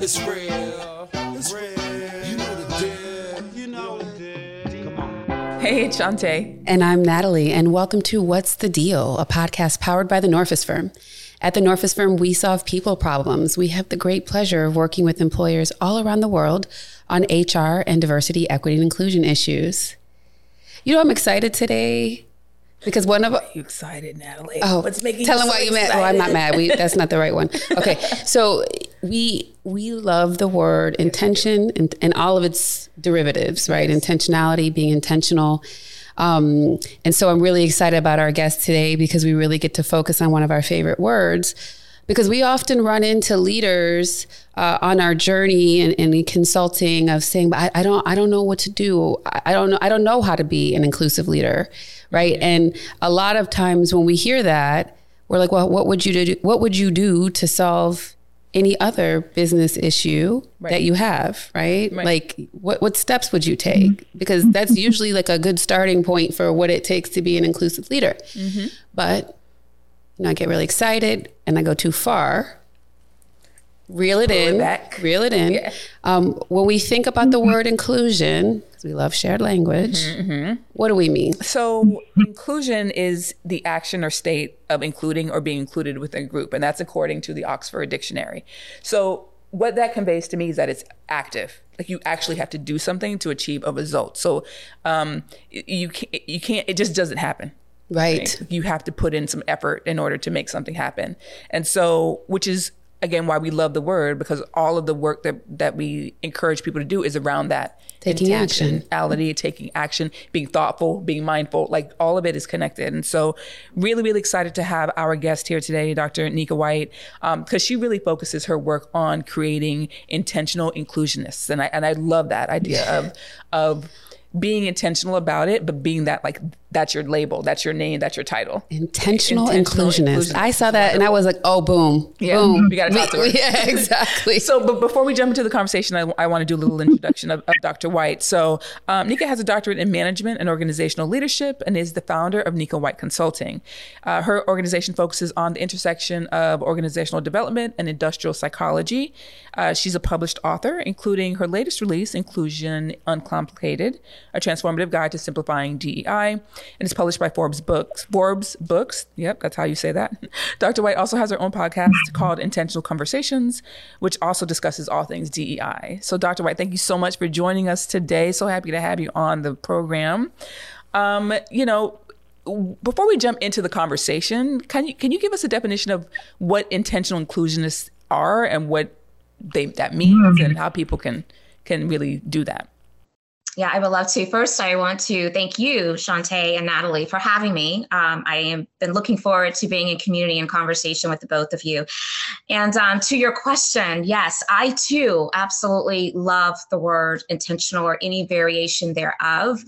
It's real. It's real. You know the deal. You know the deal. Come on. Hey, it's Shanté. And I'm Natalie, and welcome to What's the DEIL, a podcast powered by the Norfus Firm. At the Norfus Firm, we solve people problems. We have the great pleasure of working with employers all around the world on HR and diversity, equity, and inclusion issues. You know, I'm excited today because one of You excited, Natalie? Oh, what's making tell you them so why you mad. Oh, I'm not mad. We that's not the right one. Okay, so we we love the word intention and, and all of its derivatives, right? Intentionality, being intentional. Um, and so I'm really excited about our guest today because we really get to focus on one of our favorite words. Because we often run into leaders uh, on our journey and in, consulting of saying, "But I, I don't, I don't know what to do. I, I don't know, I don't know how to be an inclusive leader." right? And a lot of times when we hear that, we're like, well, what would you do? What would you do to solve any other business issue that you have, right? Right. Like, what what steps would you take? Mm-hmm. Because that's usually like a good starting point for what it takes to be an inclusive leader. Mm-hmm. But you know, I get really excited and I go too far. Reel it it in, back. reel it in. Yeah. Um, when we think about the mm-hmm. word inclusion, because we love shared language, what do we mean? So, inclusion is the action or state of including or being included within a group, and that's according to the Oxford Dictionary. So, what that conveys to me is that it's active. Like you actually have to do something to achieve a result. So, um, you can't, you can't. It just doesn't happen. Right. you have to put in some effort in order to make something happen. And so, which is again why we love the word because all of the work that that we encourage people to do is around that Taking action. intentionality, taking action, being thoughtful, being mindful, like all of it is connected. And so, really, really excited to have our guest here today, Dr. Nika White, um, because she really focuses her work on creating intentional inclusionists, and I and I love that idea of of being intentional about it, but being that like that's your label, that's your name, that's your title. Intentional, Intentional inclusionist. inclusionist. I saw that and I was like, oh, boom. Yeah, boom. we gotta talk to her. Yeah, exactly. So, but before we jump into the conversation, I, I want to do a little introduction of, of Dr. White. So, um, Nika has a doctorate in management and organizational leadership and is the founder of Nika White Consulting. Uh, her organization focuses on the intersection of organizational development and industrial psychology. Uh, she's a published author, including her latest release, Inclusion Uncomplicated, a transformative guide to simplifying DEI, and it's published by Forbes Books. Forbes Books. Yep, that's how you say that. Dr. White also has her own podcast called Intentional Conversations, which also discusses all things DEI. So, Dr. White, thank you so much for joining us today. So happy to have you on the program. Um, you know, before we jump into the conversation, can you can you give us a definition of what intentional inclusionists are and what they that means and how people can can really do that? Yeah, I would love to. First, I want to thank you, Shanté and Natalie, for having me. Um, I am been looking forward to being in community and conversation with the both of you. And um, to your question, yes, I too absolutely love the word intentional or any variation thereof.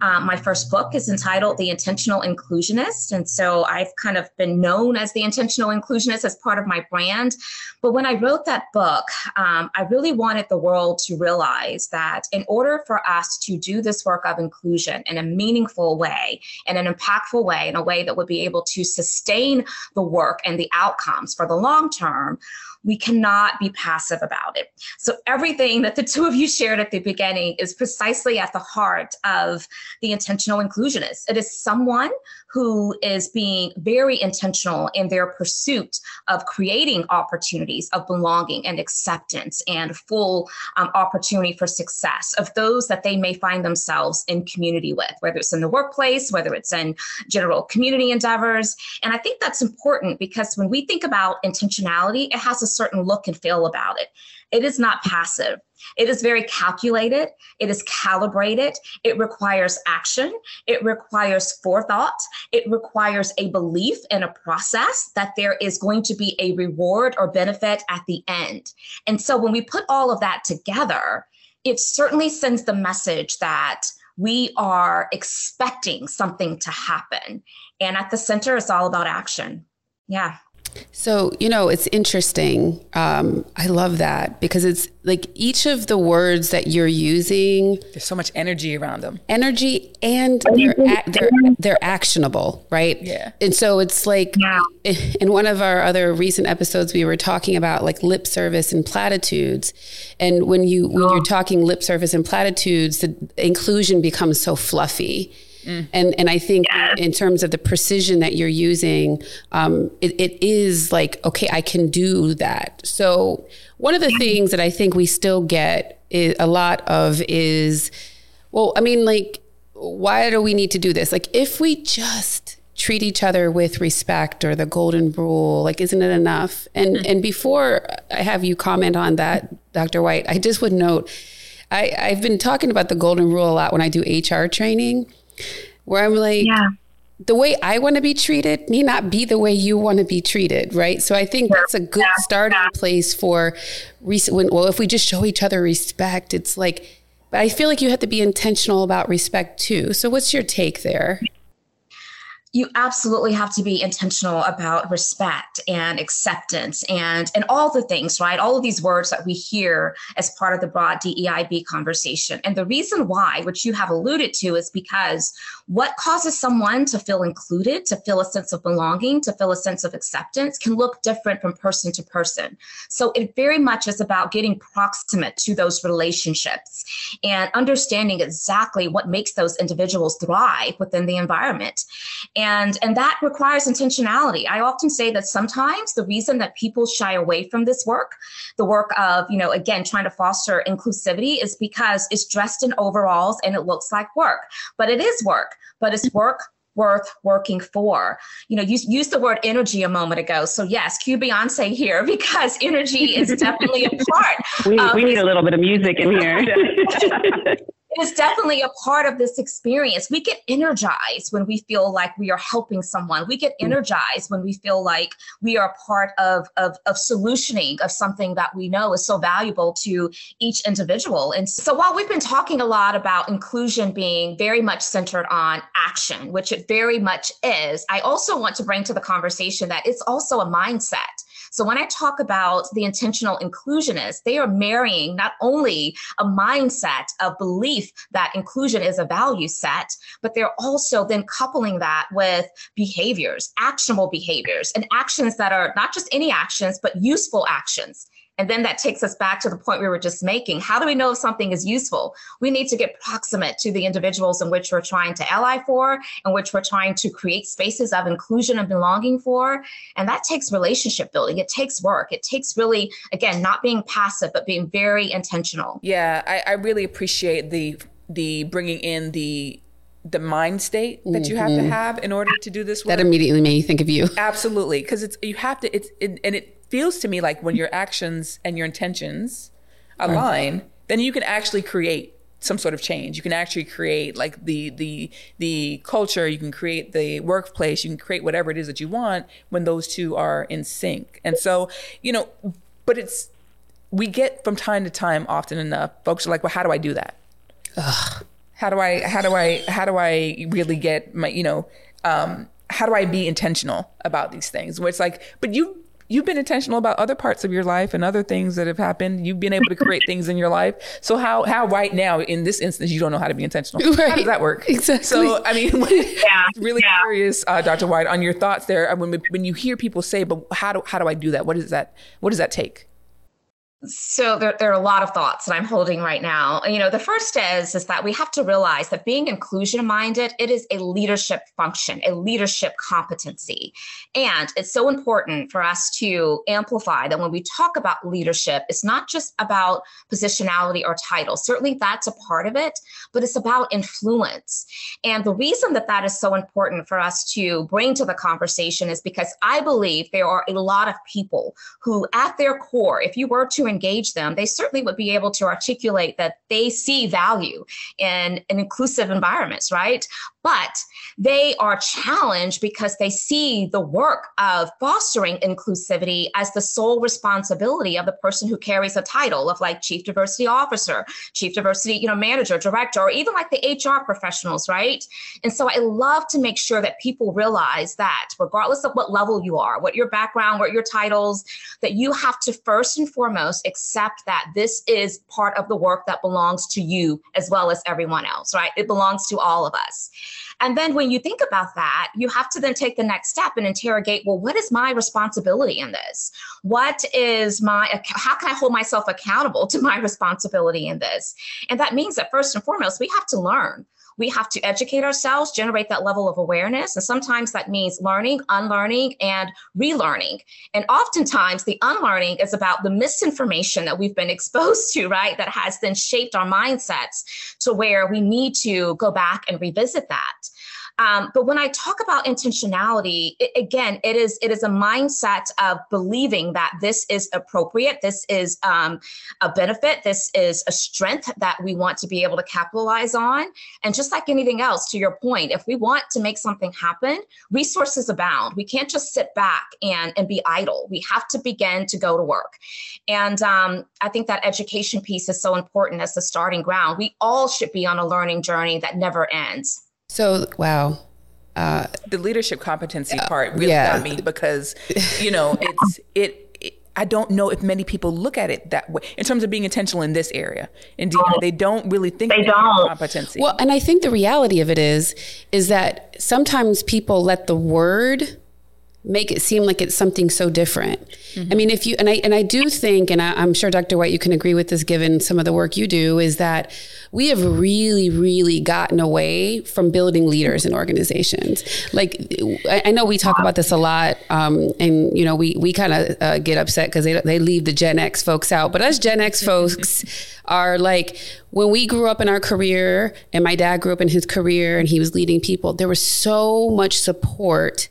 Um, my first book is entitled The Intentional Inclusionist. And so I've kind of been known as the Intentional Inclusionist as part of my brand. But when I wrote that book, um, I really wanted the world to realize that in order for us to do this work of inclusion in a meaningful way, in an impactful way, in a way that would be able to sustain the work and the outcomes for the long term, we cannot be passive about it. So, everything that the two of you shared at the beginning is precisely at the heart of the intentional inclusionist. It is someone who is being very intentional in their pursuit of creating opportunities of belonging and acceptance and full um, opportunity for success of those that they may find themselves in community with, whether it's in the workplace, whether it's in general community endeavors. And I think that's important because when we think about intentionality, it has a certain look and feel about it. It is not passive. It is very calculated. It is calibrated. It requires action. It requires forethought. It requires a belief in a process that there is going to be a reward or benefit at the end. And so when we put all of that together, it certainly sends the message that we are expecting something to happen. And at the center, it's all about action. Yeah. So, you know, it's interesting. Um, I love that because it's like each of the words that you're using, There's so much energy around them. energy and they're, they're, they're actionable, right? Yeah. And so it's like Yeah. in one of our other recent episodes, we were talking about like lip service and platitudes. And when you, when you're talking lip service and platitudes, the inclusion becomes so fluffy. And and I think in terms of the precision that you're using, um, it, it is like okay, I can do that. So one of the things that I think we still get is, a lot of is, well, I mean, like, why do we need to do this? Like, if we just treat each other with respect or the golden rule, like, isn't it enough? And and before I have you comment on that, Dr. White, I just would note. I, I've been talking about the golden rule a lot when I do HR training, where I'm like, Yeah. the way I want to be treated may not be the way you want to be treated, right? So I think that's a good starting place for recent. when, well, if we just show each other respect, it's like, but I feel like you have to be intentional about respect too. So what's your take there? You absolutely have to be intentional about respect and acceptance and and all the things right? All of these words that we hear as part of the broad DEIB conversation. And the reason why which you have alluded to is because what causes someone to feel included to feel a sense of belonging to feel a sense of acceptance can look different from person to person. So it very much is about getting proximate to those relationships and understanding exactly what makes those individuals thrive within the environment and and that requires intentionality i often say that sometimes the reason that people shy away from this work the work of you know again trying to foster inclusivity is because it's dressed in overalls and it looks like work but it is work but it's work worth working for. You know, you used the word energy a moment ago. So yes, cue Beyonce here because energy is definitely a part. We, we need a little bit of music in here. it is definitely a part of this experience. We get energized when we feel like we are helping someone. We get mm. energized when we feel like we are part of, of, of solutioning of something that we know is so valuable to each individual. And so while we've been talking a lot about inclusion being very much centered on action, which it very much is, I also want to bring to the conversation that it's also a mindset. So when I talk about the intentional inclusionists, they are marrying not only a mindset of belief that inclusion is a value set, but they're also then coupling that with behaviors, actionable behaviors, and actions that are not just any actions, but useful actions. And then that takes us back to the point we were just making. How do we know if something is useful? We need to get proximate to the individuals in which we're trying to ally for, in which we're trying to create spaces of inclusion and belonging for. And that takes relationship building. It takes work. It takes really, again, not being passive, but being very intentional. Yeah, I, I really appreciate the the bringing in the the mind state that you have to mm-hmm. have in order to do this work. That immediately made me think of you. Absolutely, because it's you have to. It's it, and it feels to me like when your actions and your intentions align, then you can actually create some sort of change. You can actually create like the the the culture. You can create the workplace. You can create whatever it is that you want when those two are in sync. And so you know, but it's we get from time to time, often enough, folks are like, well, how do I do that? How do I how do I how do I really get my you know um, how do I be intentional about these things? Where it's like, but you you've been intentional about other parts of your life and other things that have happened. You've been able to create things in your life. So how how right now in this instance you don't know how to be intentional? How does that work? Exactly. So I mean, really curious, uh, Dr. White, on your thoughts there. Uh, When when you hear people say, but how do how do I do that? What does that what does that take? So there, there are a lot of thoughts that I'm holding right now. You know, the first is is that we have to realize that being inclusion minded, it is a leadership function, a leadership competency. And it's so important for us to amplify that when we talk about leadership, it's not just about positionality or title. Certainly that's a part of it, but it's about influence. And the reason that that is so important for us to bring to the conversation is because I believe there are a lot of people who, at their core, if you were to engage them, they certainly would be able to articulate that they see value in, in inclusive environments, right? But they are challenged because they see the work of fostering inclusivity as the sole responsibility of the person who carries a title of like chief diversity officer, chief diversity, you know, manager, director, or even like the HR professionals, right? And so I love to make sure that people realize that regardless of what level you are, what your background, what your titles, that you have to first and foremost accept that this is part of the work that belongs to you as well as everyone else, right? It belongs to all of us. And then when you think about that, you have to then take the next step and interrogate well, what is my responsibility in this? What is my, how can I hold myself accountable to my responsibility in this? And that means that first and foremost, we have to learn we have to educate ourselves, generate that level of awareness. And sometimes that means learning, unlearning, and relearning. And oftentimes the unlearning is about the misinformation that we've been exposed to, right? That has then shaped our mindsets to where we need to go back and revisit that. Um, but when I talk about intentionality, it, again, it is it is a mindset of believing that this is appropriate, this is um, a benefit, this is a strength that we want to be able to capitalize on. And just like anything else, to your point, if we want to make something happen, resources abound. We can't just sit back and and be idle. We have to begin to go to work. And um, I think that education piece is so important as the starting ground. We all should be on a learning journey that never ends. So, wow. Uh, the leadership competency part really yeah. got me because, you know, it's, it, I don't know if many people look at it that way in terms of being intentional in this area. Indeed, they don't really think they don't competency. Well, and I think the reality of it is, is that sometimes people let the word make it seem like it's something so different. Mm-hmm. I mean, if you and I and I do think, and I, am sure Dr. White, you can agree with this, given some of the work you do, is that we have really, really gotten away from building leaders in organizations. Like, I, I know we talk about this a lot, um, and you know, we we kind of uh, get upset because they they leave the Gen X folks out, but us Gen X folks are like when we grew up in our career, and my dad grew up in his career, and he was leading people. There was so much support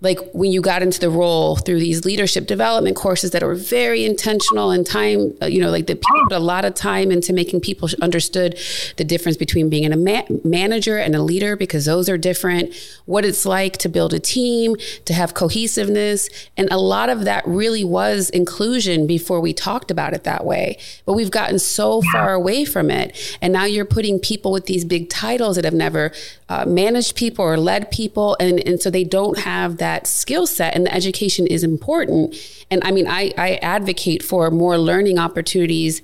like when you got into the role through these leadership development courses that were very intentional and time uh, you know like the people put a lot of time into making people understood the difference between being a ma- manager and a leader because those are different. What it's like to build a team to have cohesiveness. And a lot of that really was inclusion before we talked about it that way. But we've gotten so far away from it. And now you're putting people with these big titles that have never uh, managed people or led people and, and so they don't have that skill set and the education is important. And I mean, I, I advocate for more learning opportunities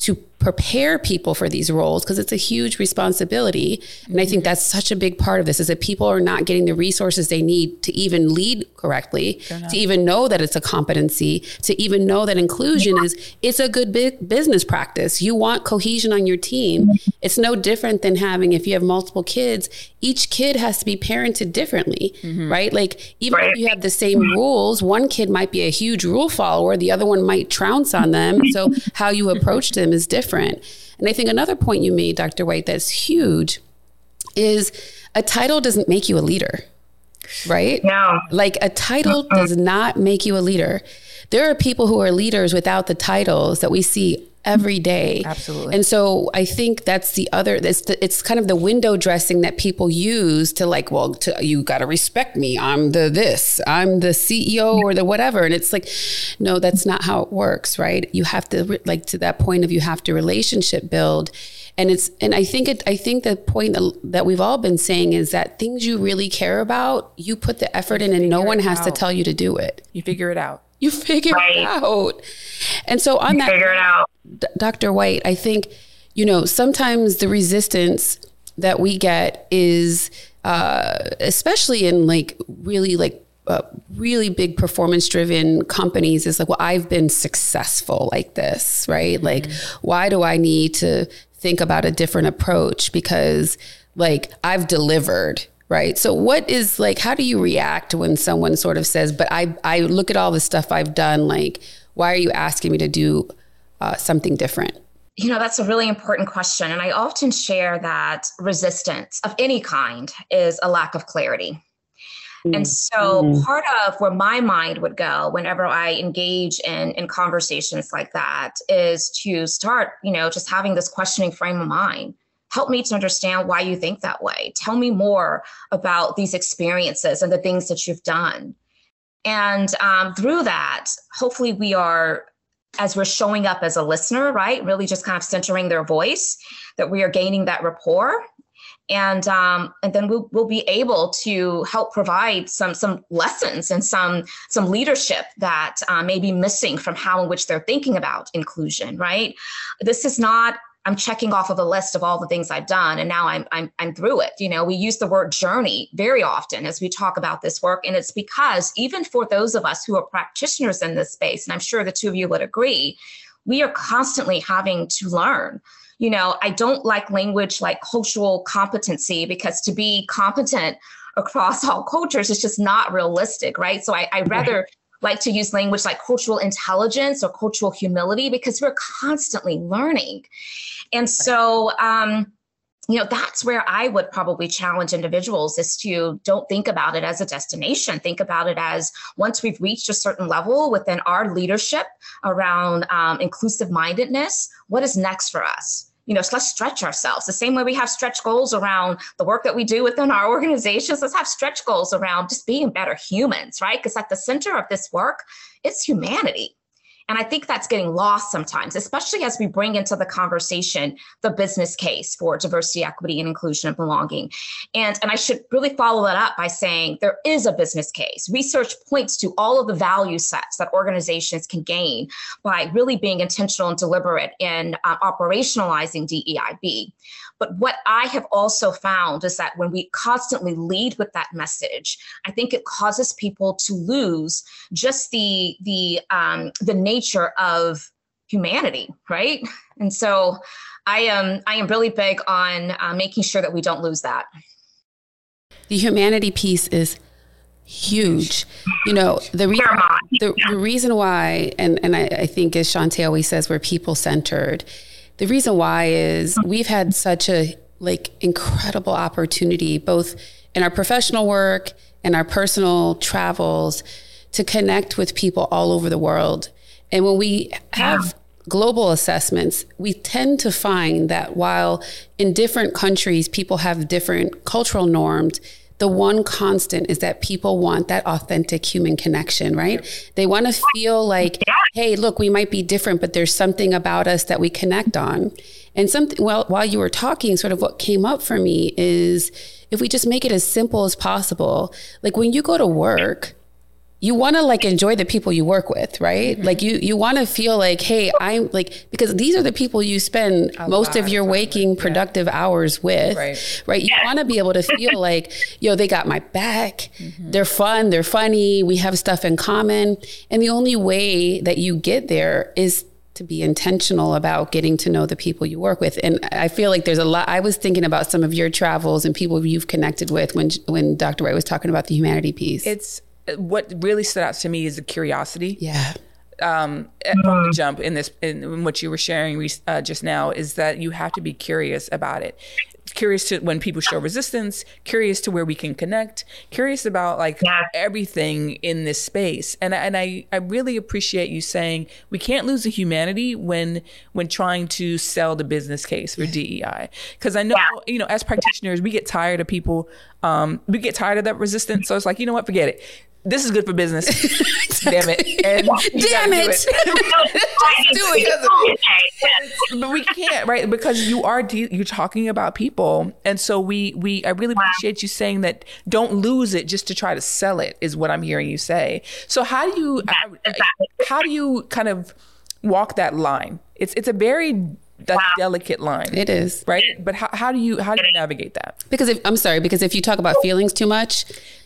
to prepare people for these roles because it's a huge responsibility. And i think that's such a big part of this is that people are not getting the resources they need to even lead correctly to even know that it's a competency to even know that inclusion is it's a good big business practice. You want cohesion on your team. It's no different than having if you have multiple kids each kid has to be parented differently mm-hmm. right? Like even right. if you have the same rules one kid might be a huge rule follower the other one might trounce on them. So how you approach them is different different. And I think another point you made, Dr. White, that's huge is a title doesn't make you a leader, right? No. Like a title uh-uh. does not make you a leader. There are people who are leaders without the titles that we see every day. Absolutely. And so I think that's the other it's the, it's kind of the window dressing that people use to like, well, to, you got to respect me. I'm the this. I'm the CEO or the whatever. And it's like no, that's not how it works, right? You have to like to that point of you have to relationship build and it's and i think it i think the point that, we've all been saying is that things you really care about you put the effort in and no one has out. to tell you to do it you figure it out you figure right. it out and so on you that figure it out D- Dr. White, I think, you know, sometimes the resistance that we get is, uh, especially in like really like uh, really big performance driven companies is like, well, I've been successful like this, right? Mm-hmm. Like, why do I need to think about a different approach? Because like I've delivered, right? So what is like, how do you react when someone sort of says, but I, I look at all the stuff I've done, like, why are you asking me to do uh, something different? You know, that's a really important question. And I often share that resistance of any kind is a lack of clarity. Mm-hmm. And so mm-hmm. part of where my mind would go whenever I engage in, in conversations like that is to start, you know, just having this questioning frame of mind. Help me to understand why you think that way. Tell me more about these experiences and the things that you've done. And um, through that, hopefully, we are, as we're showing up as a listener, right? Really just kind of centering their voice, that we are gaining that rapport and um, and then we'll we'll be able to help provide some some lessons and some some leadership that uh, may be missing from how in which they're thinking about inclusion. Right. This is not. I'm checking off of a list of all the things I've done, and now I'm I'm I'm through it. You know, we use the word journey very often as we talk about this work, and it's because even for those of us who are practitioners in this space, and I'm sure the two of you would agree, we are constantly having to learn you know, I don't like language like cultural competency because to be competent across all cultures is just not realistic, right? So I, I rather. Like to use language like cultural intelligence or cultural humility because we're constantly learning. And so, um, you know that's where i would probably challenge individuals is to don't think about it as a destination. Think about it as once we've reached a certain level within our leadership around um, inclusive mindedness what is next for us you know, let's stretch ourselves. The same way we have stretch goals around the work that we do within our organizations, let's have stretch goals around just being better humans, right? Because at the center of this work, it's humanity. And I think that's getting lost sometimes, especially as we bring into the conversation the business case for diversity, equity, and inclusion and belonging. And, and I should really follow that up by saying there is a business case. Research points to all of the value sets that organizations can gain by really being intentional and deliberate in uh, operationalizing DEIB. But what I have also found is that when we constantly lead with that message, I think it causes people to lose just the the um, the nature of humanity, right? And so I am I am really big on uh, making sure that we don't lose that. The humanity piece is huge. You know, the, re- the, the, reason why, and, and I, I think as Shanté always says, we're people centered the reason why is we've had such a like incredible opportunity both in our professional work and our personal travels to connect with people all over the world. And when we have global assessments, we tend to find that while in different countries people have different cultural norms, the one constant is that people want that authentic human connection, right? They want to feel like, hey, look, we might be different, but there's something about us that we connect on. And something, well, while you were talking, sort of what came up for me is if we just make it as simple as possible, like when you go to work, you want to like enjoy the people you work with, right? Mm-hmm. Like you you want to feel like, hey, I'm like because these are the people you spend A most of your waking with. productive yeah. hours with, right? Right. You want to be able to feel like, yo, they got my back. Mm-hmm. They're fun. They're funny. We have stuff in common, and the only way that you get there is to be intentional about getting to know the people you work with. And I feel like there's a lot. I was thinking about some of your travels and people you've connected with when when Dr. White was talking about the humanity piece. It's what really stood out to me is the curiosity. Yeah. Um, from the mm-hmm. jump in this, in what you were sharing uh, just now, is that you have to be curious about it curious to when people show resistance, curious to where we can connect, curious about like yeah. everything in this space. And and I I really appreciate you saying we can't lose the humanity when when trying to sell the business case for DEI. Because I know yeah. you know as practitioners we get tired of people um we get tired of that resistance. So it's like you know what, forget it this is good for business. Damn it. And Damn it. Do it. but we can't, right? Because you are de- you're talking about people. And so we we I really appreciate you saying that don't lose it just to try to sell it is what I'm hearing you say. So how do you how do you kind of walk that line? It's it's a very that's wow. delicate line. It is right. But how, how do you how do you navigate that? Because if I'm sorry, because if you talk about feelings too much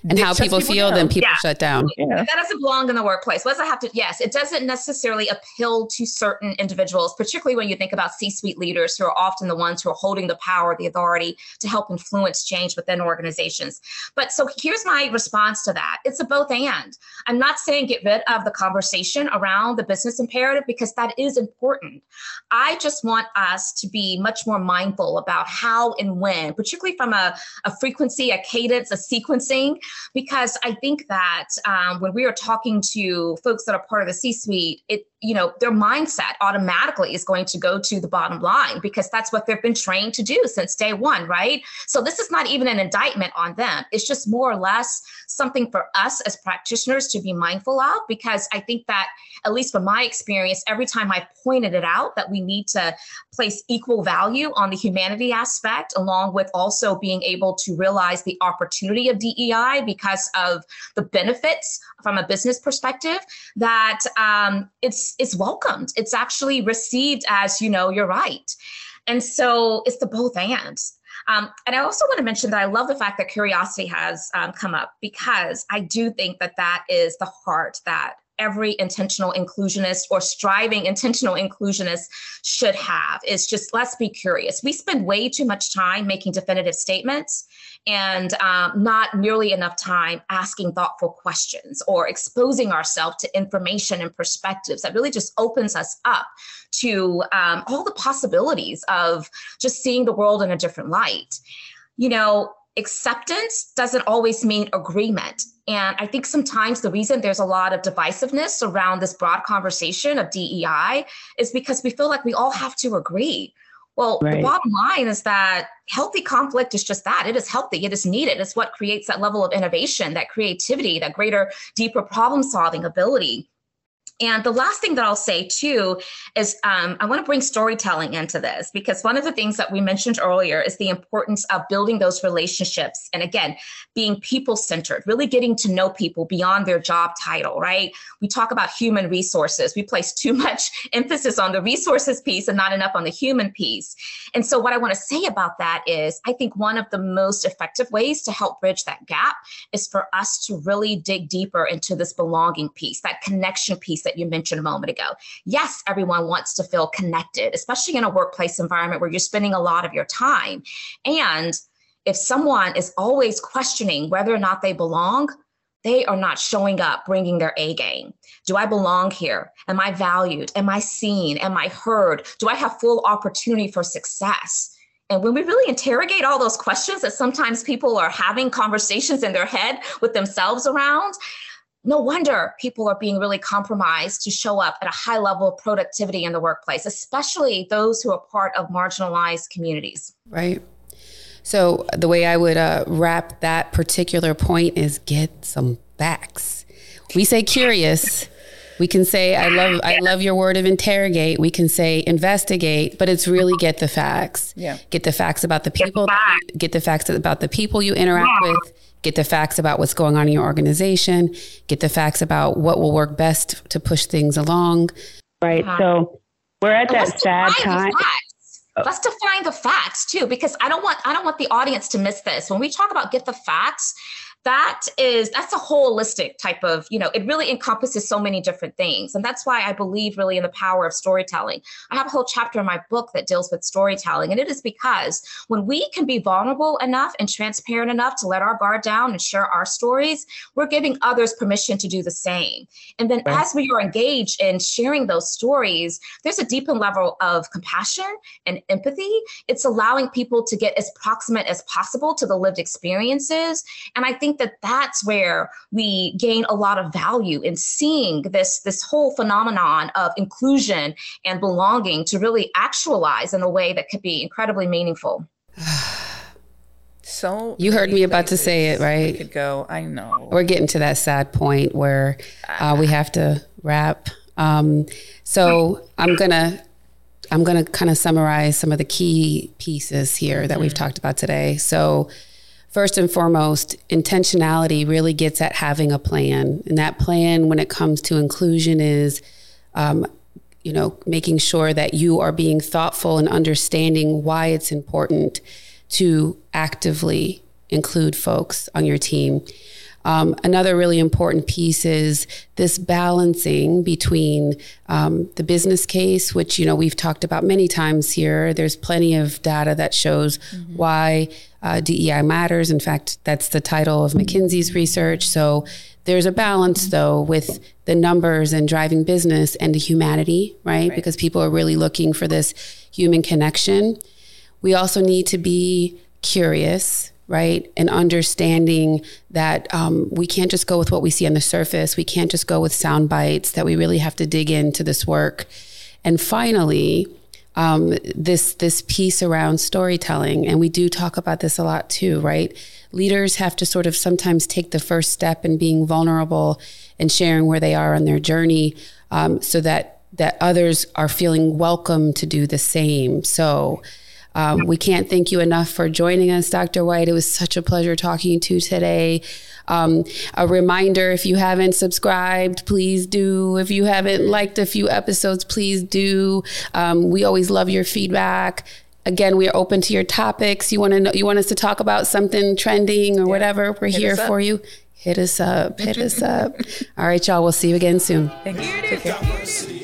and how people, people, feel, down. then people yeah. shut down. Yeah. That doesn't belong in the workplace. What does it have to? Yes, it doesn't necessarily appeal to certain individuals, particularly when you think about C-suite leaders who are often the ones who are holding the power, the authority to help influence change within organizations. But so here's my response to that: it's a both and. I'm not saying get rid of the conversation around the business imperative because that is important. I just want want us to be much more mindful about how and when, particularly from a, a frequency, a cadence, a sequencing because I think that um, when we are talking to folks that are part of the C suite, it you know their mindset automatically is going to go to the bottom line because that's what they've been trained to do since day one right? So this is not even an indictment on them. It's just more or less something for us as practitioners to be mindful of because i think that at least from my experience every time i pointed it out that we need to place equal value on the humanity aspect along with also being able to realize the opportunity of dei because of the benefits from a business perspective that um, it's it's welcomed. It's actually received as, you know, you're right. And so it's the both ands. Um, and I also want to mention that I love the fact that curiosity has um, come up because I do think that that is the heart that every intentional inclusionist or striving intentional inclusionist should have is just let's be curious. We spend way too much time making definitive statements and um, not nearly enough time asking thoughtful questions or exposing ourselves to information and perspectives that really just opens us up to um, all the possibilities of just seeing the world in a different light. You know, acceptance doesn't always mean agreement. And I think sometimes the reason there's a lot of divisiveness around this broad conversation of DEI is because we feel like we all have to agree. Well, right. the bottom line is that healthy conflict is just that. It is healthy. It is needed. It's what creates that level of innovation, that creativity, that greater, deeper problem solving ability. And the last thing that I'll say too is um, I want to bring storytelling into this because one of the things that we mentioned earlier is the importance of building those relationships. And again, being people centered, really getting to know people beyond their job title, right? We talk about human resources. We place too much emphasis on the resources piece and not enough on the human piece. And so, what I want to say about that is I think one of the most effective ways to help bridge that gap is for us to really dig deeper into this belonging piece, that connection piece that you mentioned a moment ago. Yes, everyone wants to feel connected, especially in a workplace environment where you're spending a lot of your time. And if someone is always questioning whether or not they belong, they are not showing up, bringing their A game. Do I belong here? Am I valued? Am I seen? Am I heard? Do I have full opportunity for success? And when we really interrogate all those questions that sometimes people are having conversations in their head with themselves around, no wonder people are being really compromised to show up at a high level of productivity in the workplace, especially those who are part of marginalized communities. Right. So, the way I would uh, wrap that particular point is get some facts. We say curious. We can say I love I love your word of interrogate. We can say investigate, but it's really get the facts. Yeah. Get the facts about the people. Get the facts about the people you interact yeah. with get the facts about what's going on in your organization, get the facts about what will work best to push things along. Right. So we're at that sad time. Let's define the facts too, because I don't want I don't want the audience to miss this. When we talk about get the facts, that is that's a holistic type of you know it really encompasses so many different things. And that's why i believe really in the power of storytelling. I have a whole chapter in my book that deals with storytelling. And it is because when we can be vulnerable enough and transparent enough to let our guard down and share our stories we're giving others permission to do the same. And then right. as we are engaged in sharing those stories there's a deeper level of compassion and empathy. It's allowing people to get as proximate as possible to the lived experiences. And i think think that that's where we gain a lot of value in seeing this this whole phenomenon of inclusion and belonging to really actualize in a way that could be incredibly meaningful. so you heard me about to say it, right? You could go. I know. We're getting to that sad point where uh, we have to wrap. Um, so I'm gonna I'm gonna kind of summarize some of the key pieces here that mm-hmm. we've talked about today. So first and foremost, intentionality really gets at having a plan. And that plan, when it comes to inclusion, is, um, you know, making sure that you are being thoughtful and understanding why it's important to actively include folks on your team. Um, another really important piece is this balancing between um, the business case, which you know we've talked about many times here. There's plenty of data that shows mm-hmm. why uh, DEI matters. In fact, that's the title of McKinsey's research. So there's a balance though with the numbers and driving business and the humanity, right? right? Because people are really looking for this human connection. We also need to be curious right? And understanding that um, we can't just go with what we see on the surface. We can't just go with sound bites, that we really have to dig into this work. And finally, um, this this piece around storytelling, and we do talk about this a lot too, right? Leaders have to sort of sometimes take the first step in being vulnerable and sharing where they are on their journey, um, so that that others are feeling welcome to do the same. So. Um, we can't thank you enough for joining us, Dr. White. It was such a pleasure talking to you today. Um, a reminder if you haven't subscribed, please do. If you haven't liked a few episodes, please do. Um, we always love your feedback. Again, we are open to your topics. You want to know, you want us to talk about something trending or yeah. whatever, we're Hit here for you. Hit us up. Hit us up. All right, y'all. We'll see you again soon. Thank you.